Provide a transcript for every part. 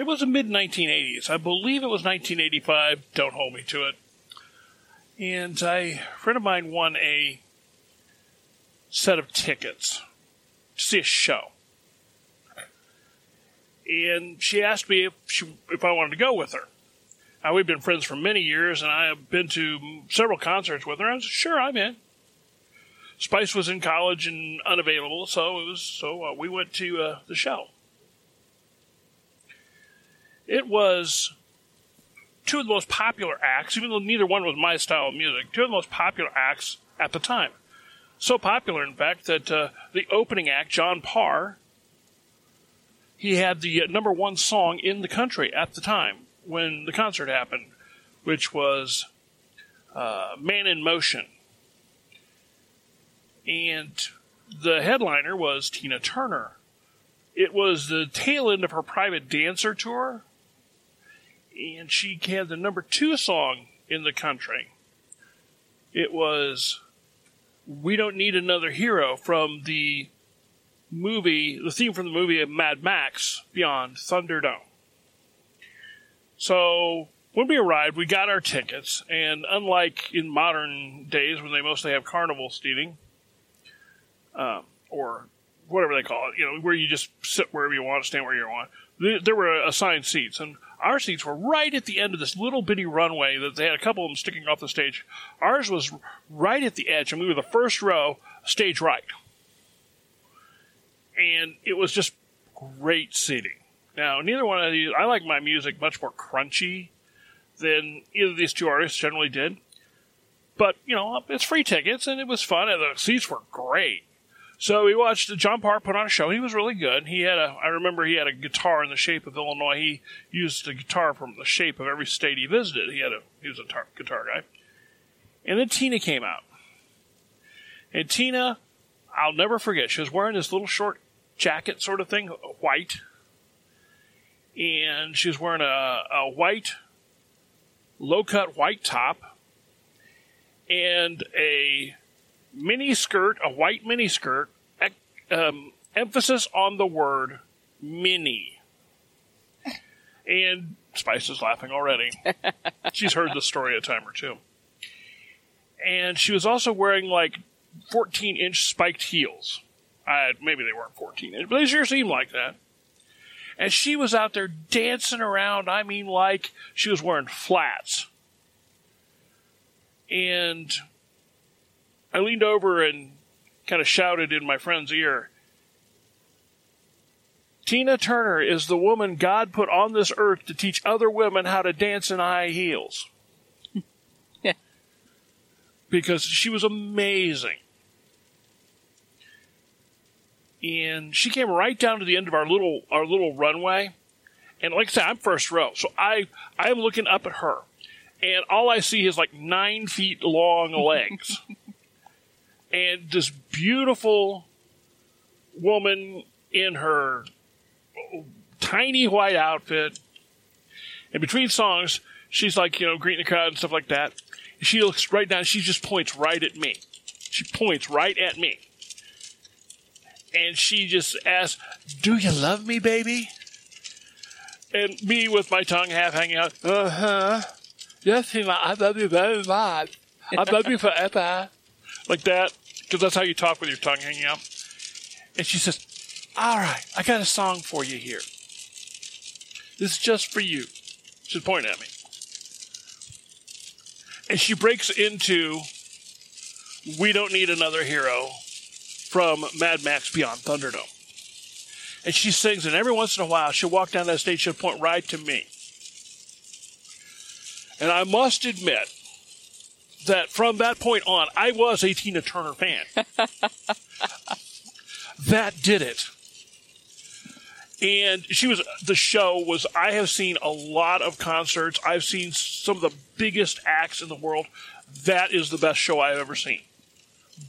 it was the mid 1980s. I believe it was 1985. Don't hold me to it. And I, a friend of mine won a set of tickets to see a show. And she asked me if, she, if I wanted to go with her. Now, we've been friends for many years, and I have been to several concerts with her. I said, sure, I'm in. Spice was in college and unavailable, so it was so uh, we went to uh, the show. It was two of the most popular acts, even though neither one was my style of music. Two of the most popular acts at the time. So popular, in fact, that uh, the opening act, John Parr, he had the uh, number one song in the country at the time when the concert happened, which was uh, Man in Motion. And the headliner was Tina Turner. It was the tail end of her private dancer tour, and she had the number two song in the country. It was We Don't Need Another Hero from the movie, the theme from the movie Mad Max Beyond Thunderdome. So when we arrived, we got our tickets, and unlike in modern days when they mostly have carnival seating, um, or whatever they call it, you know, where you just sit wherever you want, stand where you want, there were assigned seats, and our seats were right at the end of this little bitty runway that they had a couple of them sticking off the stage. Ours was right at the edge, and we were the first row, stage right. And it was just great seating. Now, neither one of these, I like my music much more crunchy than either of these two artists generally did. But, you know, it's free tickets and it was fun and the seats were great. So we watched John Parr put on a show. He was really good. He had a, I remember he had a guitar in the shape of Illinois. He used a guitar from the shape of every state he visited. He had a, he was a tar, guitar guy. And then Tina came out. And Tina, I'll never forget, she was wearing this little short jacket sort of thing, white, and she was wearing a, a white, low cut white top and a mini skirt, a white mini skirt, um, emphasis on the word mini. And Spice is laughing already. She's heard the story a time or two. And she was also wearing like 14 inch spiked heels. Maybe they weren't 14 inch, but they sure seemed like that. And she was out there dancing around. I mean, like she was wearing flats. And I leaned over and kind of shouted in my friend's ear Tina Turner is the woman God put on this earth to teach other women how to dance in high heels. yeah. Because she was amazing and she came right down to the end of our little our little runway. And like I said, I'm first row, so I I'm looking up at her, and all I see is like nine feet long legs, and this beautiful woman in her tiny white outfit. And between songs, she's like you know greeting the crowd and stuff like that. She looks right down. She just points right at me. She points right at me and she just asks, "Do you love me, baby?" And me with my tongue half hanging out, uh huh. Yes, I love you very much. I love you forever. Like that, because that's how you talk with your tongue hanging out. And she says, All right, I got a song for you here. This is just for you. She's pointing at me. And she breaks into We Don't Need Another Hero from Mad Max Beyond Thunderdome. And she sings, and every once in a while she'll walk down that stage, she'll point right to me. And I must admit that from that point on, I was a Tina Turner fan. that did it. And she was, the show was, I have seen a lot of concerts. I've seen some of the biggest acts in the world. That is the best show I've ever seen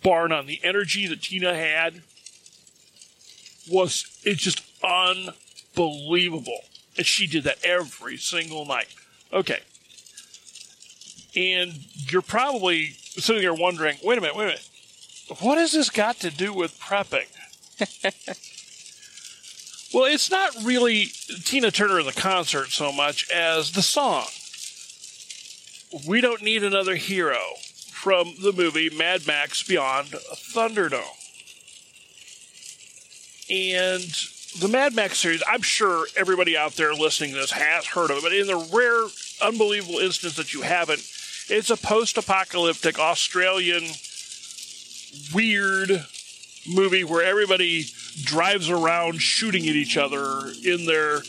bar none. The energy that Tina had was it's just unbelievable. And she did that every single night. Okay. And you're probably sitting there wondering, wait a minute, wait a minute. What has this got to do with prepping? Well, it's not really Tina Turner the concert so much as the song. We don't need another hero from the movie Mad Max Beyond Thunderdome. And the Mad Max series, I'm sure everybody out there listening to this has heard of it, but in the rare, unbelievable instance that you haven't, it's a post apocalyptic Australian weird movie where everybody drives around shooting at each other in their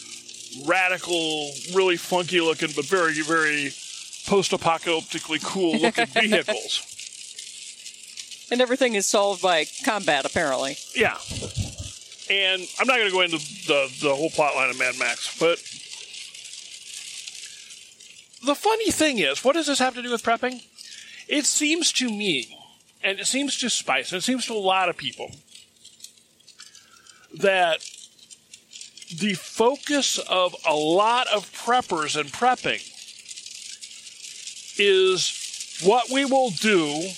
radical, really funky looking, but very, very post apocalyptically cool looking vehicles. And everything is solved by combat, apparently. Yeah. And I'm not going to go into the, the whole plot line of Mad Max, but the funny thing is, what does this have to do with prepping? It seems to me, and it seems to Spice, and it seems to a lot of people, that the focus of a lot of preppers and prepping is what we will do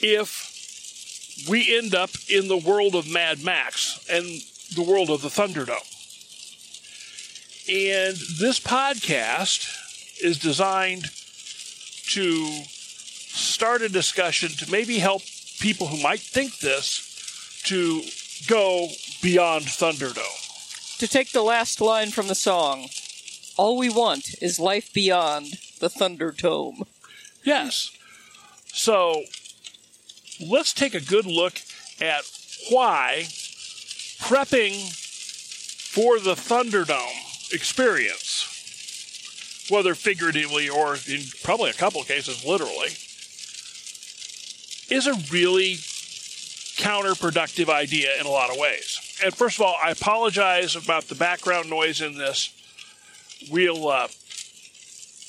if we end up in the world of Mad Max and the world of the Thunderdome. And this podcast is designed to start a discussion to maybe help people who might think this to go beyond Thunderdome. To take the last line from the song, all we want is life beyond the Thunderdome. Yes. So let's take a good look at why prepping for the Thunderdome experience, whether figuratively or in probably a couple of cases literally, is a really counterproductive idea in a lot of ways. And first of all, I apologize about the background noise in this. We'll uh,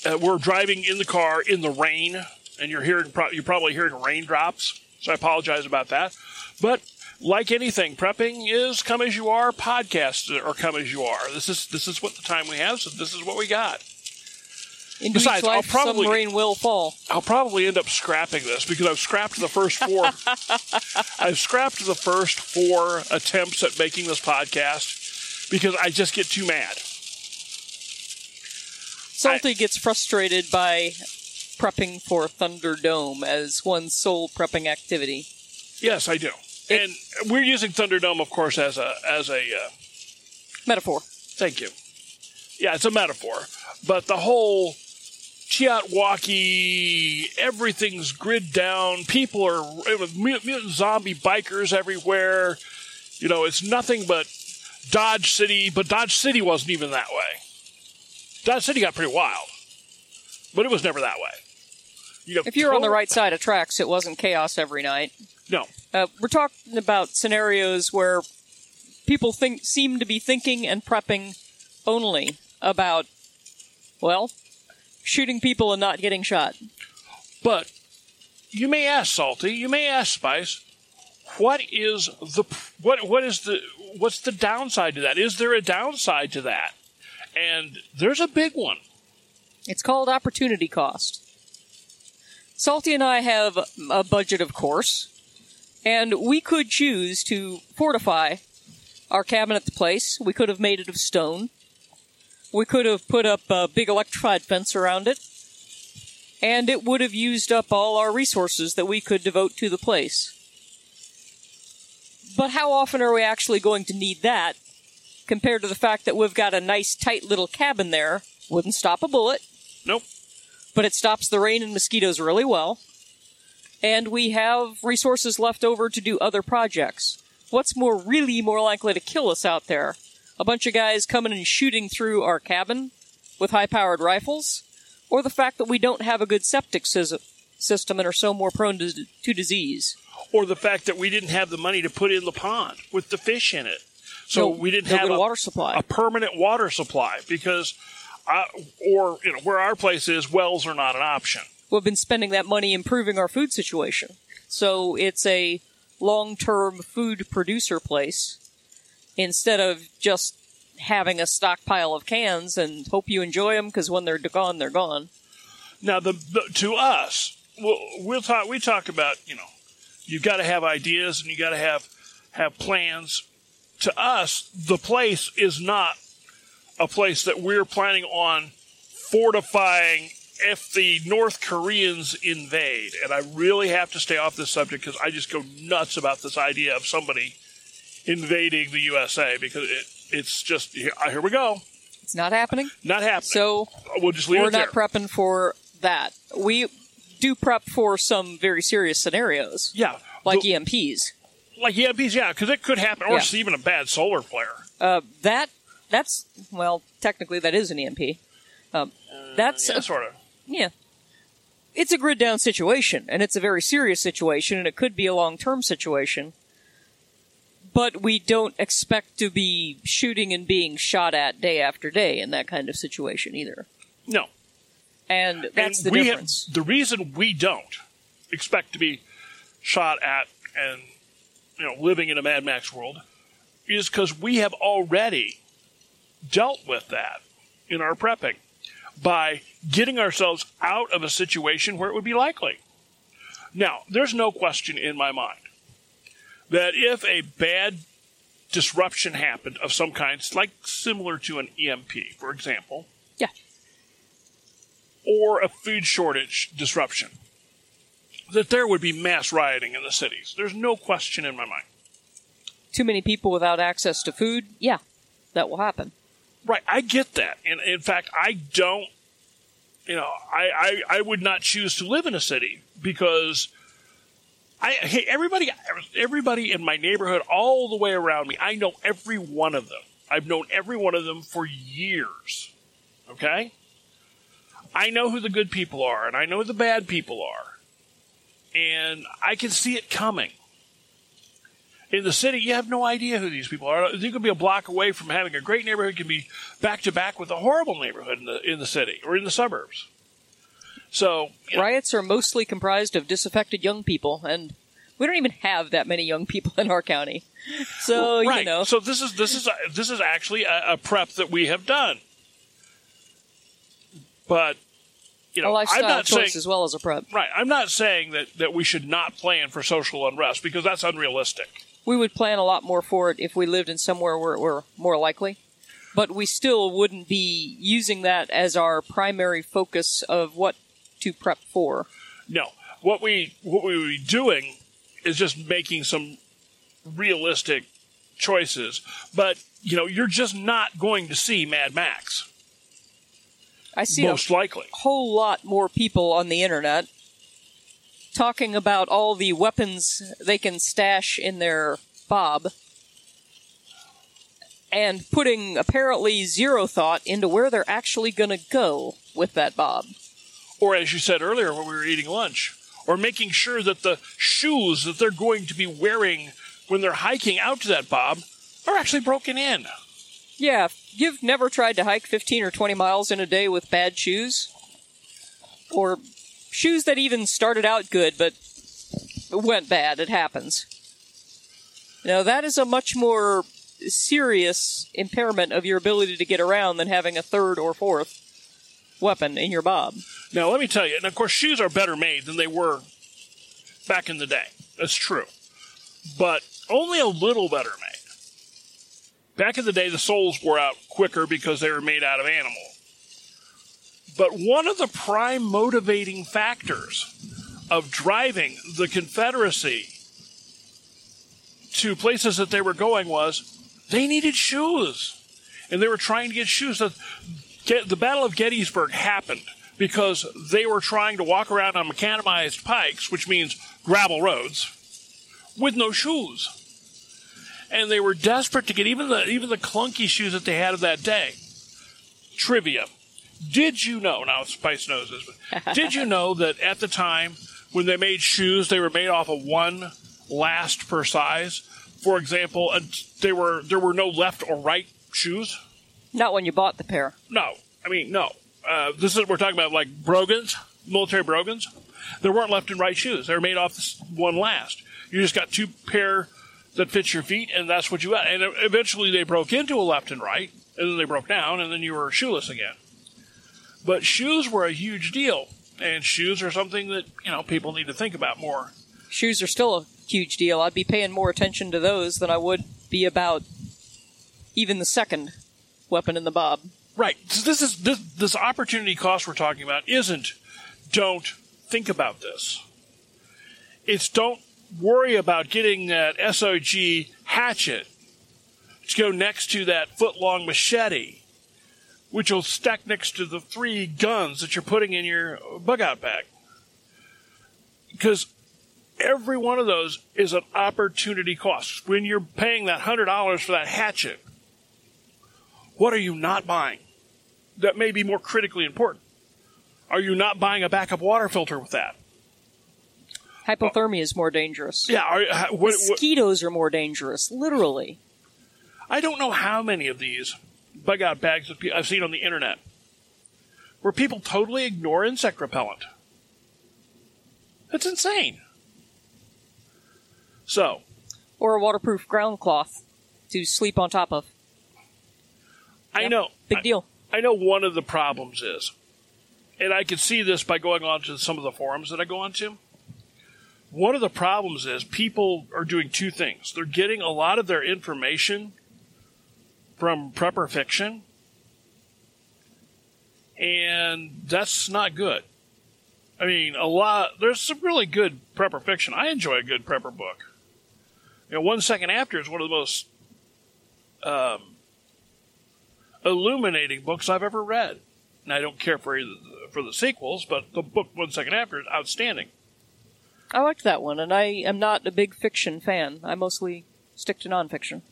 uh, we're driving in the car in the rain, and you're hearing pro- you're probably hearing raindrops. So I apologize about that. But like anything, prepping is come as you are. Podcasts or come as you are. This is this is what the time we have. So this is what we got. Into Besides, life, I'll probably- rain will fall. I'll probably end up scrapping this because I've scrapped the first four. I've scrapped the first four attempts at making this podcast because I just get too mad. Salty gets frustrated by prepping for Thunderdome as one's sole prepping activity. Yes, I do. And we're using Thunderdome, of course, as a as a uh, Metaphor. Thank you. Yeah, it's a metaphor. But the whole TEOTWAWKI, everything's grid down. People are with mutant zombie bikers everywhere. You know, it's nothing but Dodge City, but Dodge City wasn't even that way. Dodge City got pretty wild, but it was never that way. You have If you're on the right side of tracks, it wasn't chaos every night. no, Uh, we're talking about scenarios where people think seem to be thinking and prepping only about, well, shooting people and not getting shot. But you may ask Salty, you may ask Spice, what is the what what is the what's the downside to that? Is there a downside to that? And there's a big one. It's called opportunity cost. Salty and I have a budget, of course, and we could choose to fortify our cabin at the place. We could have made it of stone. We could have put up a big electrified fence around it. And it would have used up all our resources that we could devote to the place. But how often are we actually going to need that compared to the fact that we've got a nice tight little cabin there? Wouldn't stop a bullet Nope. but it stops the rain and mosquitoes really well. And we have resources left over to do other projects. What's more really more likely to kill us out there? A bunch of guys coming and shooting through our cabin with high powered rifles? Or the fact that we don't have a good septic system and are so more prone to, to disease? Or the fact that we didn't have the money to put in the pond with the fish in it. So No- we didn't no have a, water supply. a permanent water supply because uh, or you know where our place is wells are not an option. We've been spending that money improving our food situation. So it's a long term food producer place instead of just having a stockpile of cans and hope you enjoy them because when they're gone, they're gone. Now, the, the to us, we'll, we'll talk. We talk about you know, you've got to have ideas and you got to have have plans to us, the place is not a place that we're planning on fortifying if the North Koreans invade. And I really have to stay off this subject because I just go nuts about this idea of somebody invading the USA because it, it's just here, here we go. It's not happening. Not happening. So we'll just leave we're not prepping for that. We do prep for some very serious scenarios, yeah, like the- EMPs. like EMPs, yeah, because it could happen, or Yeah. even a bad solar flare. Uh, that that's well, technically that is an EMP. Um, that's Yeah, sort of. Yeah. It's a grid down situation, and it's a very serious situation, and it could be a long term situation. But we don't expect to be shooting and being shot at day after day in that kind of situation either. No, And that's and the difference. Have, the reason we don't expect to be shot at and you know living in a Mad Max world is because we have already dealt with that in our prepping by getting ourselves out of a situation where it would be likely. Now, there's no question in my mind that if a bad disruption happened of some kind, like similar to an EMP, for example, yeah. or a food shortage disruption, that there would be mass rioting in the cities. There's no question in my mind. Too many people without access to food? Yeah, that will happen. Right, I get that. And in fact, I don't, you know, I, I, I would not choose to live in a city because I, hey, everybody, everybody in my neighborhood, all the way around me, I know every one of them. I've known every one of them for years. Okay? I know who the good people are and I know who the bad people are. And I can see it coming. In the city, you have no idea who these people are. You could be a block away from having a great neighborhood, can be back to back with a horrible neighborhood in the in the city or in the suburbs. So, you know, Riots are mostly comprised of disaffected young people, and we don't even have that many young people in our county. So, right. you know. So this is this is this is actually a, a prep that we have done. But you a know, I'm not choice saying as well as a prep. right. I'm not saying that that we should not plan for social unrest because that's unrealistic. We would plan a lot more for it if we lived in somewhere where it were more likely. But we still wouldn't be using that as our primary focus of what to prep for. No, what we what we would be doing is just making some realistic choices. But you know, you're just not going to see Mad Max I see most a likely. whole lot more people on the internet talking about all the weapons they can stash in their bob and putting apparently zero thought into where they're actually going to go with that bob. Or as you said earlier when we were eating lunch, or making sure that the shoes that they're going to be wearing when they're hiking out to that bob are actually broken in. Yeah, you've never tried to hike 15 or 20 miles in a day with bad shoes, or shoes that even started out good but went bad, it happens. Now, that is a much more serious impairment of your ability to get around than having a third or fourth weapon in your bob. Now, let me tell you, and of course, shoes are better made than they were back in the day. That's true. But only a little better made. Back in the day, the soles wore out quicker because they were made out of animal. But one of the prime motivating factors of driving the Confederacy to places that they were going was they needed shoes. And they were trying to get shoes. The, Battle of Gettysburg happened because they were trying to walk around on macadamized pikes, which means gravel roads, with no shoes. And they were desperate to get even the even the clunky shoes that they had of that day. Trivia. Did you know, now Spice knows this, but did you know that at the time when they made shoes, they were made off of one last per size? For example, and they were there were no left or right shoes. Not when you bought the pair. No, I mean no. Uh, this is we're talking about like brogans, military brogans. There weren't left and right shoes. They were made off this one last. You just got two pair that fits your feet, and that's what you got. And eventually they broke into a left and right, and then they broke down, and then you were shoeless again. But shoes were a huge deal, and shoes are something that you know people need to think about more. Shoes are still a huge deal. I'd be paying more attention to those than I would be about even the second weapon in the bob. Right. So this is this this opportunity cost we're talking about isn't don't think about this. It's don't worry about getting that SOG hatchet to go next to that foot long machete, which will stack next to the three guns that you're putting in your bug out bag. Because every one of those is an opportunity cost. When you're paying that $100 for that hatchet, what are you not buying that may be more critically important? Are you not buying a backup water filter with that? Hypothermia is more dangerous. Yeah. Are, ha- what, what, Mosquitoes are more dangerous, literally. I don't know how many of these bug out bags that I've seen on the internet where people totally ignore insect repellent. That's insane. So, Or a waterproof ground cloth to sleep on top of. I Yeah, know. Big I- deal. I know one of the problems is, and I can see this by going on to some of the forums that I go onto. One of the problems is people are doing two things. They're getting a lot of their information from prepper fiction, and that's not good. I mean, a lot. There's some really good prepper fiction. I enjoy a good prepper book. You know, One Second After is one of the most um, illuminating books I've ever read. And I don't care for either, for the sequels, but the book One Second After is outstanding. I liked that one, and I am not a big fiction fan. I mostly stick to nonfiction.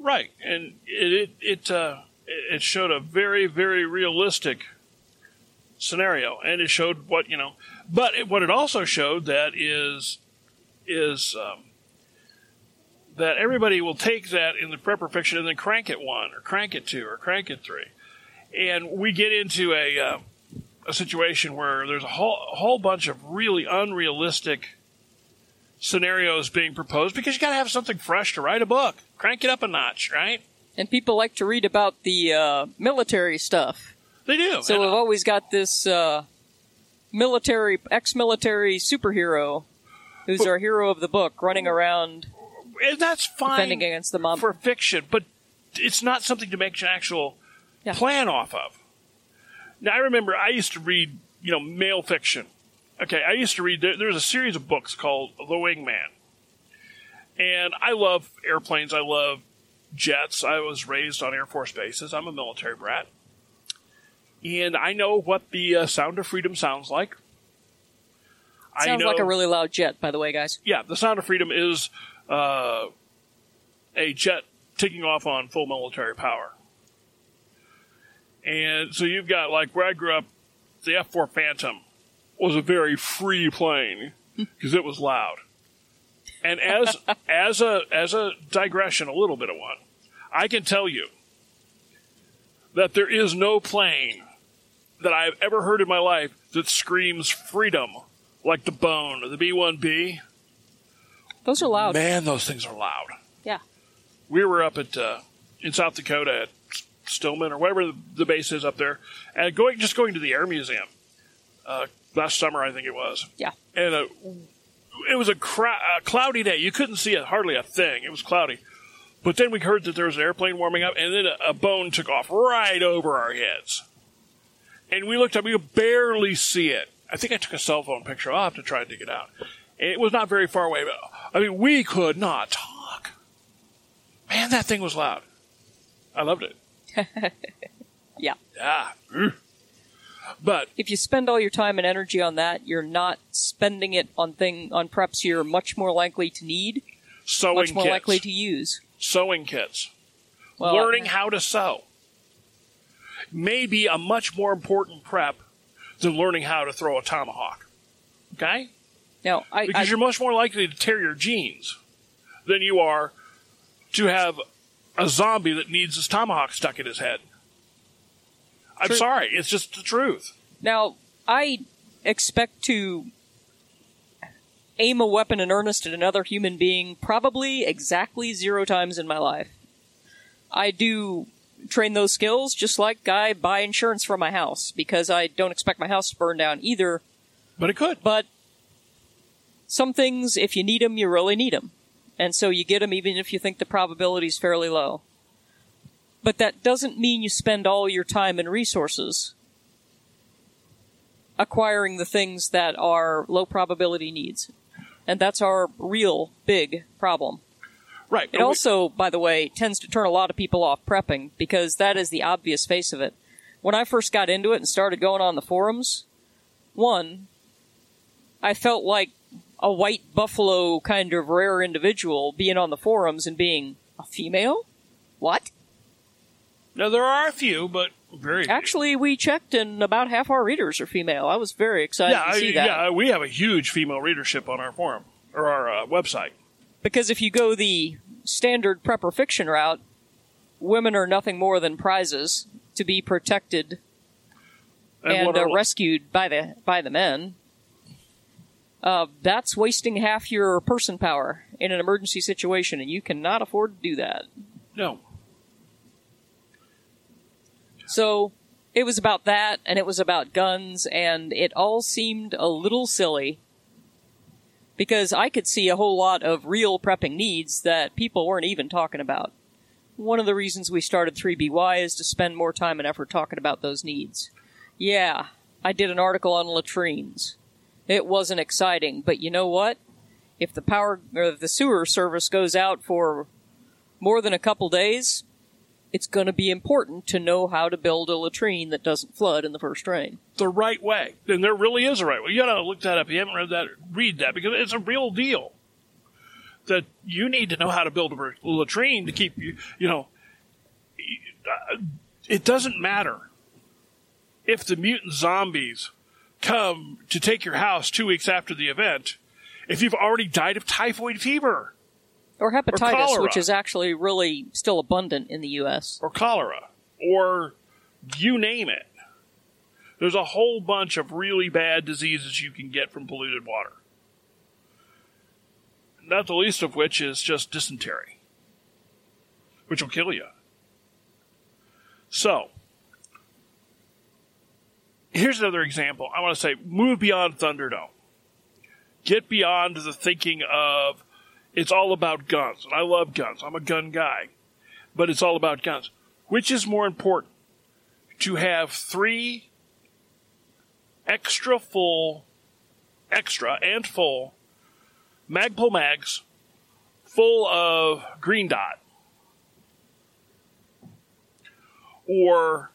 Right, and it it uh, it showed a very very realistic scenario, and it showed what you know. But it, what it also showed that is is um, that everybody will take that in the prepper fiction and then crank it one or crank it two or crank it three, and we get into a uh, a situation where there's a whole a whole bunch of really unrealistic scenarios being proposed because you got to have something fresh to write a book. Crank it up a notch, right? And people like to read about the uh, military stuff. They do. So And, we've always got this uh, military, ex-military superhero who's our hero of the book, running around and that's fine defending against the mob. for fiction, but it's not something to make an actual Yeah. plan off of. Now, I remember I used to read, you know, male fiction. Okay, I used to read. There, there a series of books called The Wingman, and I love airplanes. I love jets. I was raised on Air Force bases. I'm a military brat, and I know what the uh, sound of freedom sounds like. I Sounds know, like a really loud jet, by the way, guys. yeah, the sound of freedom is uh, a jet taking off on full military power. And so you've got like where I grew up, the F four Phantom was a very free plane because it was loud. And as as a as a digression, a little bit of one, I can tell you that there is no plane that I've ever heard in my life that screams freedom like the Bone the B one B. Those are loud. Man, those things are loud. Yeah. We were up at uh, in South Dakota at Stillman or whatever the, the base is up there, and going just going to the Air Museum uh, last summer, I think it was. Yeah. And uh, it was a, cra- a cloudy day. You couldn't see a, hardly a thing. It was cloudy. But then we heard that there was an airplane warming up, and then a, a bone took off right over our heads. And we looked up, we could barely see it. I think I took a cell phone picture. I'll have to try to dig it out. And it was not very far away. But, I mean, we could not talk. Man, that thing was loud. I loved it. Yeah. Yeah. But If you spend all your time and energy on that, you're not spending it on thing on preps you're much more likely to need, sewing much more kits. likely to use. sewing kits. Well, learning how to sew may be a much more important prep than learning how to throw a tomahawk. Okay? Now, I, Because I you're much more likely to tear your jeans than you are to have a zombie that needs his tomahawk stuck in his head. I'm True. sorry, it's just the truth. now I expect to aim a weapon in earnest at another human being probably exactly zero times in my life. I do train those skills just like I buy insurance for my house because I don't expect my house to burn down either. But it could. But some things, if you need them, you really need them. And so you get them even if you think the probability is fairly low. But that doesn't mean you spend all your time and resources acquiring the things that are low probability needs. And that's our real big problem. Right. It also, by the way, tends to turn a lot of people off prepping because that is the obvious face of it. When I first got into it and started going on the forums, one, I felt like a white buffalo kind of rare individual being on the forums and being a female? What? Now there are a few, but very. Actually, we checked and about half our readers are female. I was very excited yeah, to see I- that. yeah. We have a huge female readership on our forum or our uh, website. Because if you go the standard prepper fiction route, women are nothing more than prizes to be protected and, what uh, rescued by the by the men. Uh, that's wasting half your person power in an emergency situation, and you cannot afford to do that. no, So it was about that, and it was about guns, and it all seemed a little silly because I could see a whole lot of real prepping needs that people weren't even talking about. One of the reasons we started 3BY is to spend more time and effort talking about those needs. Yeah, I did an article on latrines. It wasn't exciting, but you know what? If the power or the sewer service goes out for more than a couple days, it's going to be important to know how to build a latrine that doesn't flood in the first rain. the right way. And there really is a right way. You gotta look that up. If you haven't read that, read that because it's a real deal. That you need to know how to build a latrine to keep you, you know, uh, it doesn't matter if the mutant zombies come to take your house two weeks after the event if you've already died of typhoid fever Or hepatitis, cholera. which is actually really still abundant in the U.S. or cholera or you name it. There's a whole bunch of really bad diseases you can get from polluted water. Not the least of which is just dysentery, which will kill you. So, here's another example. I want to say move beyond Thunderdome. Get beyond the thinking of it's all about guns. And I love guns. I'm a gun guy. But it's all about guns. Which is more important? To have three extra full, extra and full Magpul mags full of green dot. Or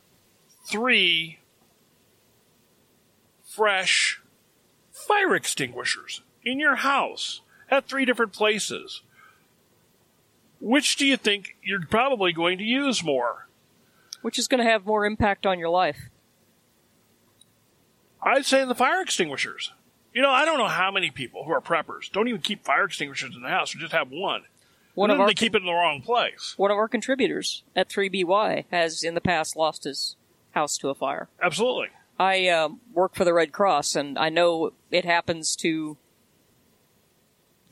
three fresh fire extinguishers in your house at three different places. Which do you think you're probably going to use more? Which is going to have more impact on your life. I'd say the fire extinguishers. You know, I don't know how many people who are preppers don't even keep fire extinguishers in the house or just have one. One And of our they keep it in the wrong place. one of our contributors at 3BY has in the past lost his house to a fire. Absolutely. I uh, work for the Red Cross, and I know it happens to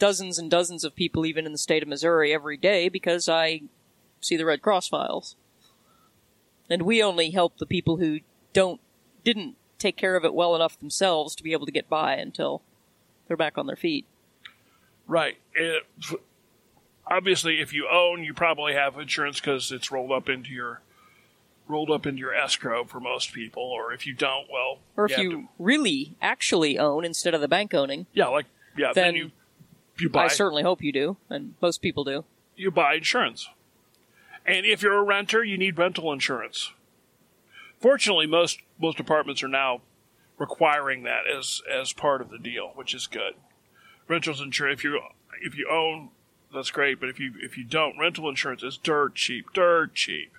dozens and dozens of people, even in the state of Missouri, every day because I see the Red Cross files. And we only help the people who don't didn't take care of it well enough themselves to be able to get by until they're back on their feet. Right. It, obviously, if you own, you probably have insurance because it's rolled up into your rolled up into your escrow for most people. Or if you don't, well, Or if have you to- really actually own instead of the bank owning, yeah, like yeah, then, then you you buy I certainly hope you do, and most people do. you buy insurance. And if you're a renter, you need rental insurance. Fortunately, most most apartments are now requiring that as as part of the deal, which is good. Rentals insurance if you if you own, that's great, but if you if you don't, rental insurance is dirt cheap, dirt cheap.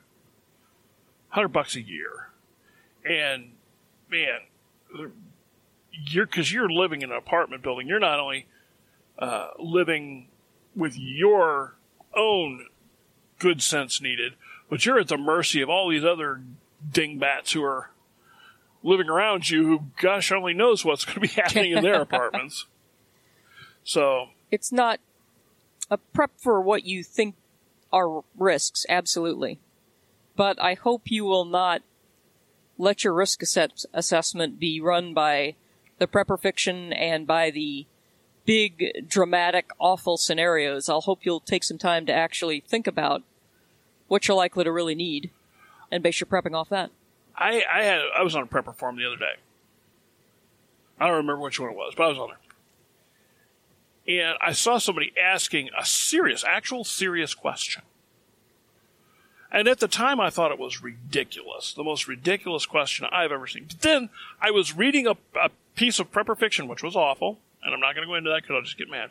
100 bucks a year. And man, you're cuz you're living in an apartment building, you're not only uh, living with your own good sense needed, but you're at the mercy of all these other dingbats who are living around you who, gosh, only knows what's going to be happening in their apartments. So, it's not a prep for what you think are risks, absolutely. But I hope you will not let your risk assess- assessment be run by the prepper fiction and by the big, dramatic, awful scenarios. I'll hope you'll take some time to actually think about what you're likely to really need, and base your prepping off that. I, I had I was on a prepper forum the other day. I don't remember which one it was, but I was on there. And I saw somebody asking a serious, actual serious question. And at the time, I thought it was ridiculous. The most ridiculous question I've ever seen. But then I was reading a, a piece of prepper fiction, which was awful, and I'm not going to go into that because I'll just get mad.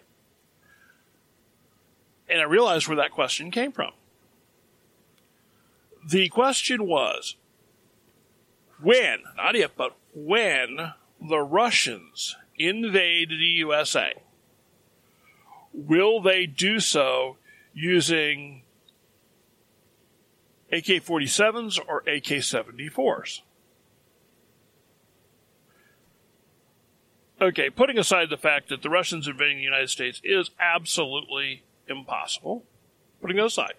And I realized where that question came from. The question was when, not if, but when the Russians invade the USA, will they do so using AK 47s or AK 74s? Okay, putting aside the fact that the Russians invading the United States is absolutely impossible, putting that aside,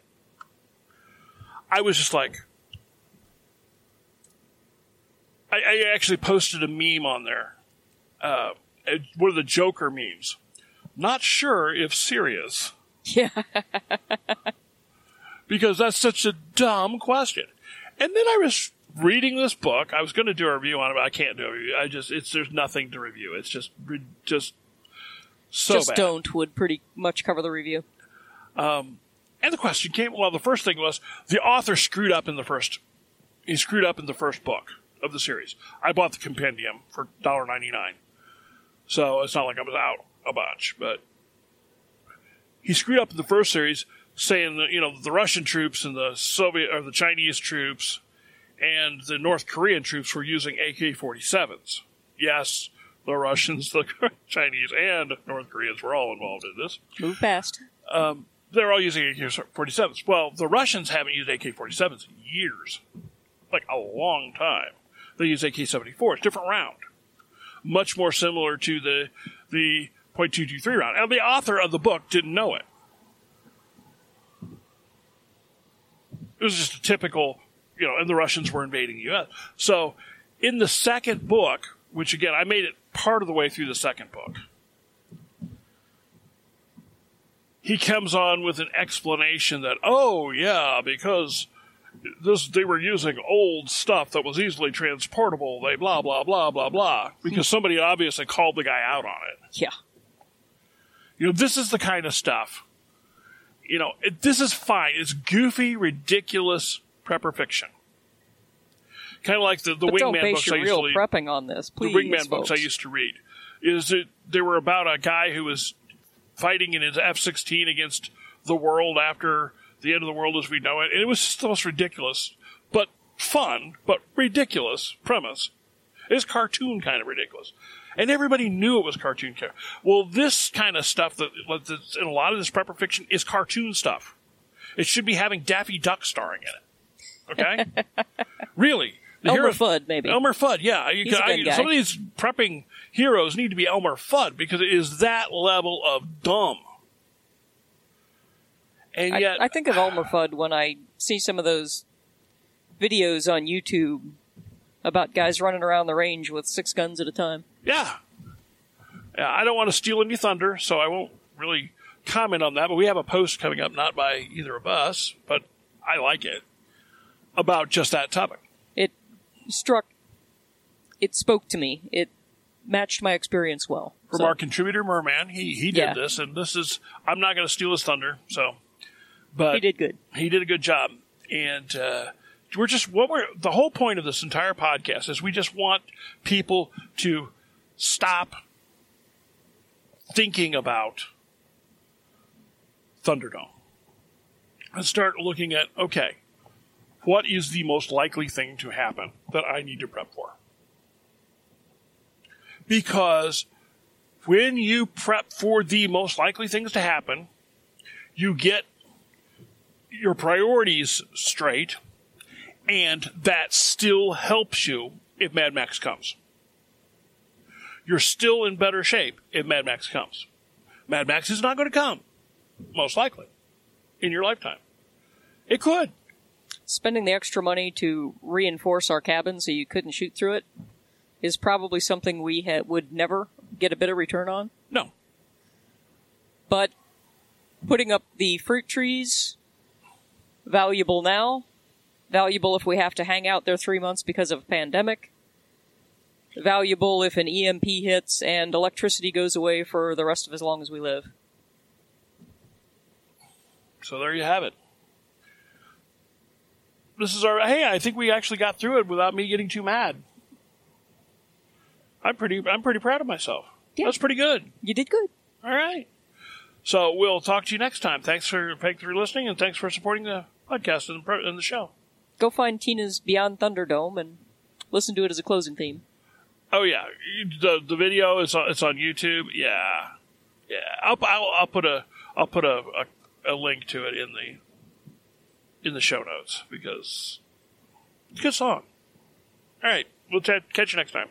I was just like, I, I actually posted a meme on there. Uh, one of the Joker memes. Not sure if serious. Yeah. because that's such a dumb question. And then I was reading this book. I was going to do a review on it, but I can't do a review. I just it's there's nothing to review. It's just just so Just bad. don't would pretty much cover the review. Um, and the question came. Well, the first thing was the author screwed up in the first. He screwed up in the first book of the series. I bought the compendium for $1.99. so it's not like I was out a bunch. But he screwed up in the first series, saying that you know the Russian troops and the Soviet or the Chinese troops and the North Korean troops were using AK-47s. Yes, the Russians, the Chinese, and North Koreans were all involved in this Move fast. Um, they're all using AK-47s. Well, the Russians haven't used AK-47s in years, like a long time. They use AK-74. It's different round, much more similar to the the .223 round. And the author of the book didn't know it. It was just a typical, you know, and the Russians were invading the U.S. So, in the second book, which again I made it part of the way through the second book, he comes on with an explanation that, oh yeah, because this they were using old stuff that was easily transportable. They blah blah blah blah blah because somebody obviously called the guy out on it. Yeah. You know, this is the kind of stuff. You know, it, this is fine. It's goofy, ridiculous prepper fiction. Kind of like the, the But Wingman base books I used real to read. prepping on this, please. the Wingman books I used to read. Is that they were about a guy who was fighting in his F 16 against the world after the end of the world as we know it. And it was just the most ridiculous, but fun, but ridiculous premise. It's cartoon kind of ridiculous. And everybody knew it was cartoon. char- Well, this kind of stuff that that's in a lot of this prepper fiction is cartoon stuff. It should be having Daffy Duck starring in it. Okay? really. The Elmer heroes- Fudd, maybe. Elmer Fudd, yeah. He's I-. Some of these prepping heroes need to be Elmer Fudd because it is that level of dumb. And I, yet, I think of Elmer Fudd when I see some of those videos on YouTube about guys running around the range with six guns at a time. yeah. Yeah, I don't want to steal any thunder, so I won't really comment on that. But we have a post coming up, not by either of us, but I like it, about just that topic. It struck, it spoke to me. It matched my experience well. From So, our contributor, Merman, he, he did Yeah. this, and this is, I'm not going to steal his thunder, so. But he did good. he did a good job and uh, we're just what we're the whole point of this entire podcast is we just want people to stop thinking about thunderdome and start looking at okay what is the most likely thing to happen that i need to prep for because when you prep for the most likely things to happen you get your priorities straight, and that still helps you if Mad Max comes. You're still in better shape if Mad Max comes. Mad Max is not going to come, most likely, in your lifetime. It could. Spending the extra money to reinforce our cabin so you couldn't shoot through it is probably something we ha- would never get a bit of return on. No. But putting up the fruit trees Valuable now. Valuable if we have to hang out there three months because of a pandemic. Valuable if an EMP hits and electricity goes away for the rest of as long as we live. So there you have it. This is our. Hey, I think we actually got through it without me getting too mad. I'm pretty. I'm pretty proud of myself. Yeah. That's pretty good. You did good. All right. So we'll talk to you next time. Thanks for thanks for listening and thanks for supporting the podcast and pro- and the show. Go find Tina's Beyond Thunderdome and listen to it as a closing theme. Oh yeah, the the video is on, it's on YouTube. Yeah, yeah. I'll, I'll I'll put a I'll put a, a a link to it in the in the show notes because it's a good song. All right, we'll ch- catch you next time.